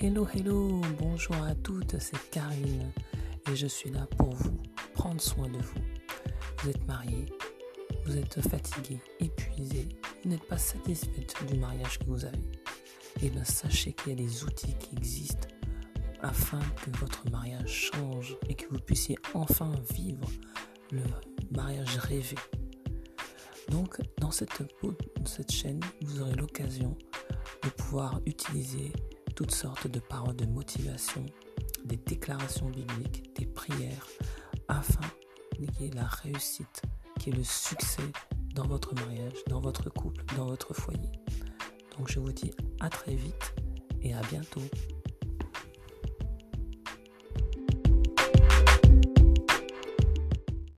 Hello, hello, bonjour à toutes, c'est Karine et je suis là pour vous, prendre soin de vous. Vous êtes marié, vous êtes fatigué, épuisé, vous n'êtes pas satisfait du mariage que vous avez. Et eh bien sachez qu'il y a des outils qui existent afin que votre mariage change et que vous puissiez enfin vivre le mariage rêvé. Donc dans cette chaîne, vous aurez l'occasion de pouvoir utiliser toutes sortes de paroles de motivation, des déclarations bibliques, des prières, afin qu'il y la réussite, qu'il y ait le succès dans votre mariage, dans votre couple, dans votre foyer. Donc je vous dis à très vite et à bientôt.